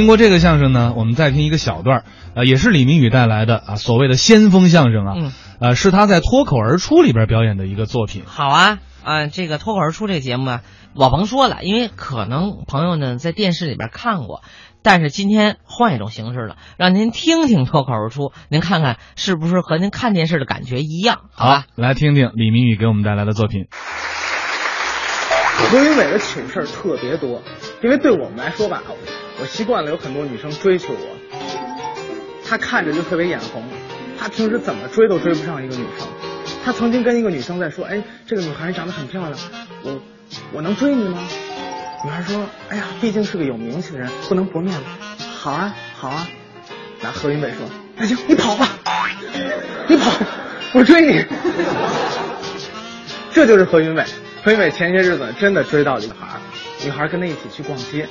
听过这个相声呢，我们再听一个小段儿，呃，也是李明宇带来的啊，所谓的先锋相声啊，嗯，呃，是他在《脱口而出》里边表演的一个作品。好啊，啊，这个脱口而出这个节目啊，我甭说了，因为可能朋友呢在电视里边看过，但是今天换一种形式了，让您听听脱口而出，您看看是不是和您看电视的感觉一样？好吧，来听听李明宇给我们带来的作品。何云伟的糗事儿特别多，因为对我们来说吧，我习惯了有很多女生追求我，他看着就特别眼红，他平时怎么追都追不上一个女生。他曾经跟一个女生在说：“哎，这个女孩长得很漂亮，我我能追你吗？”女孩说：“哎呀，毕竟是个有名气的人，不能薄面子。”好啊，好啊。那何云伟说：“那行，你跑吧，你跑，我追你。”这就是何云伟。何云伟前些日子真的追到了女孩，女孩跟他一起去逛街，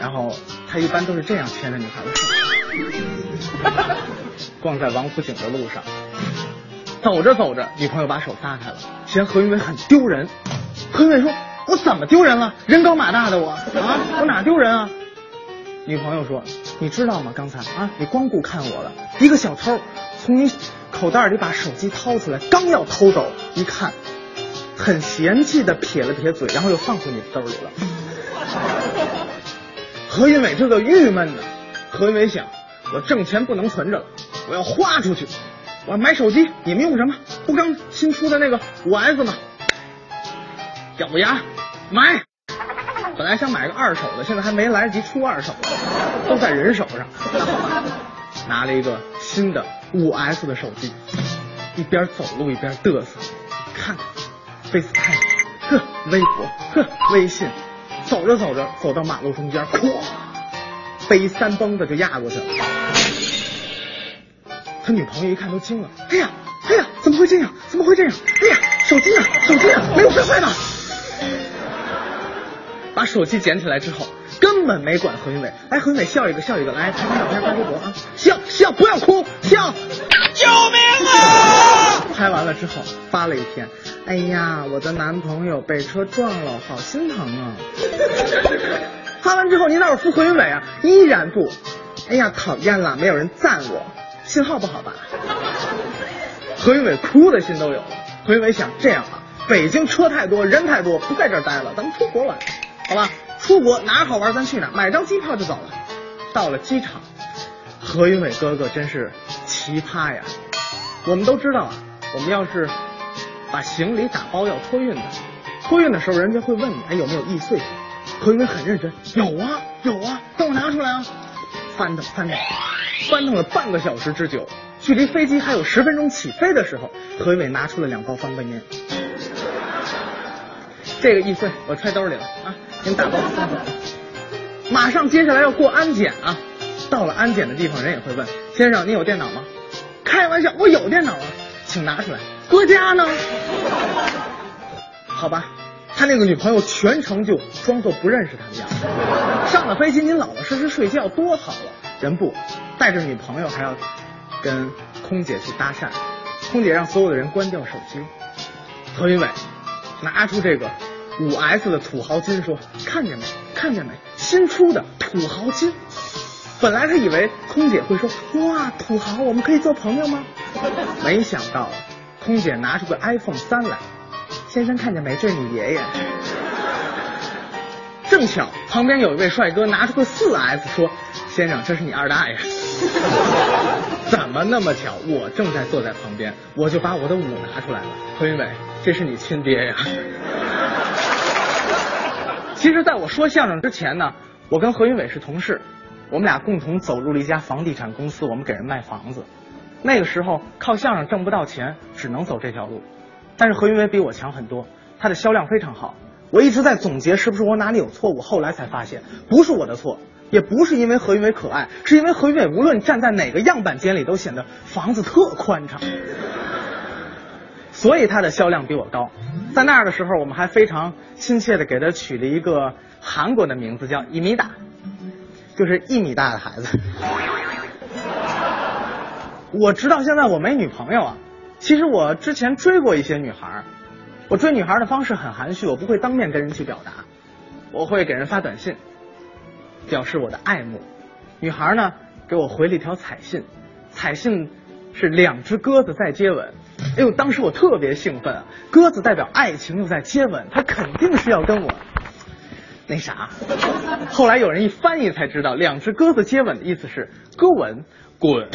然后他一般都是这样牵着女孩的手，逛在王府井的路上，走着走着，女朋友把手撒开了，嫌何云伟很丢人。何云伟说：“我怎么丢人了？人高马大的我啊，我哪丢人啊？”女朋友说：“你知道吗？刚才啊，你光顾看我了，一个小偷从你口袋里把手机掏出来，刚要偷走，一看。”很嫌弃的撇了撇嘴，然后又放回你兜里了。何云伟这个郁闷的，何云伟想，我挣钱不能存着了，我要花出去，我要买手机。你们用什么？不刚新出的那个五 S 吗？咬牙买。本来想买个二手的，现在还没来得及出二手的，都在人手上。拿了一个新的五 S 的手机，一边走路一边嘚瑟，看看。FaceTime，呵，微博，呵，微信，走着走着，走到马路中间，咵，背三蹦子就压过去了。他女朋友一看都惊了，哎呀，哎呀，怎么会这样？怎么会这样？哎呀，手机呢？手机呢？没有摔坏吧？把手机捡起来之后，根本没管何云伟。哎，何云伟笑一个，笑一个，来拍张照片发微博啊！笑笑，不要哭，笑。救命啊！拍完了之后发了一篇，哎呀，我的男朋友被车撞了，好心疼啊！发完之后你哪有复何云伟啊？依然不，哎呀，讨厌了，没有人赞我，信号不好吧？何云伟哭的心都有了。何云伟想这样啊，北京车太多，人太多，不在这儿待了，咱们出国玩，好吧？出国哪好玩咱去哪，买张机票就走了。到了机场，何云伟哥哥真是奇葩呀！我们都知道啊，我们要是把行李打包要托运的，托运的时候人家会问你，哎有没有易碎？何云伟很认真，有啊有啊，等我拿出来啊。翻腾翻腾，翻腾了半个小时之久，距离飞机还有十分钟起飞的时候，何云伟拿出了两包方便面。这个易碎我揣兜里了啊，您打包送走。马上接下来要过安检啊，到了安检的地方，人也会问先生，您有电脑吗？开玩笑，我有电脑啊，请拿出来。搁家呢？好吧，他那个女朋友全程就装作不认识他的样子。上了飞机，您老老实实睡觉多好啊！人不带着女朋友还要跟空姐去搭讪，空姐让所有的人关掉手机。何云伟拿出这个五 S 的土豪金说：“看见没？看见没？新出的土豪金。”本来他以为空姐会说：“哇，土豪，我们可以做朋友吗？”没想到，空姐拿出个 iPhone 三来，先生看见没？这是你爷爷。正巧旁边有一位帅哥拿出个四 S 说：“先生，这是你二大爷。”怎么那么巧？我正在坐在旁边，我就把我的五拿出来了。何云伟，这是你亲爹呀！其实，在我说相声之前呢，我跟何云伟是同事。我们俩共同走入了一家房地产公司，我们给人卖房子。那个时候靠相声挣不到钱，只能走这条路。但是何云伟比我强很多，他的销量非常好。我一直在总结是不是我哪里有错误，后来才发现不是我的错，也不是因为何云伟可爱，是因为何云伟无论站在哪个样板间里都显得房子特宽敞，所以他的销量比我高。在那儿的时候，我们还非常亲切的给他取了一个韩国的名字，叫伊米达。就是一米大的孩子，我直到现在我没女朋友啊。其实我之前追过一些女孩，我追女孩的方式很含蓄，我不会当面跟人去表达，我会给人发短信。表示我的爱慕。女孩呢给我回了一条彩信，彩信是两只鸽子在接吻。哎呦，当时我特别兴奋！鸽子代表爱情，又在接吻，它肯定是要跟我那啥。后来有人一翻译才知道，两只鸽子接吻的意思是歌吻滚。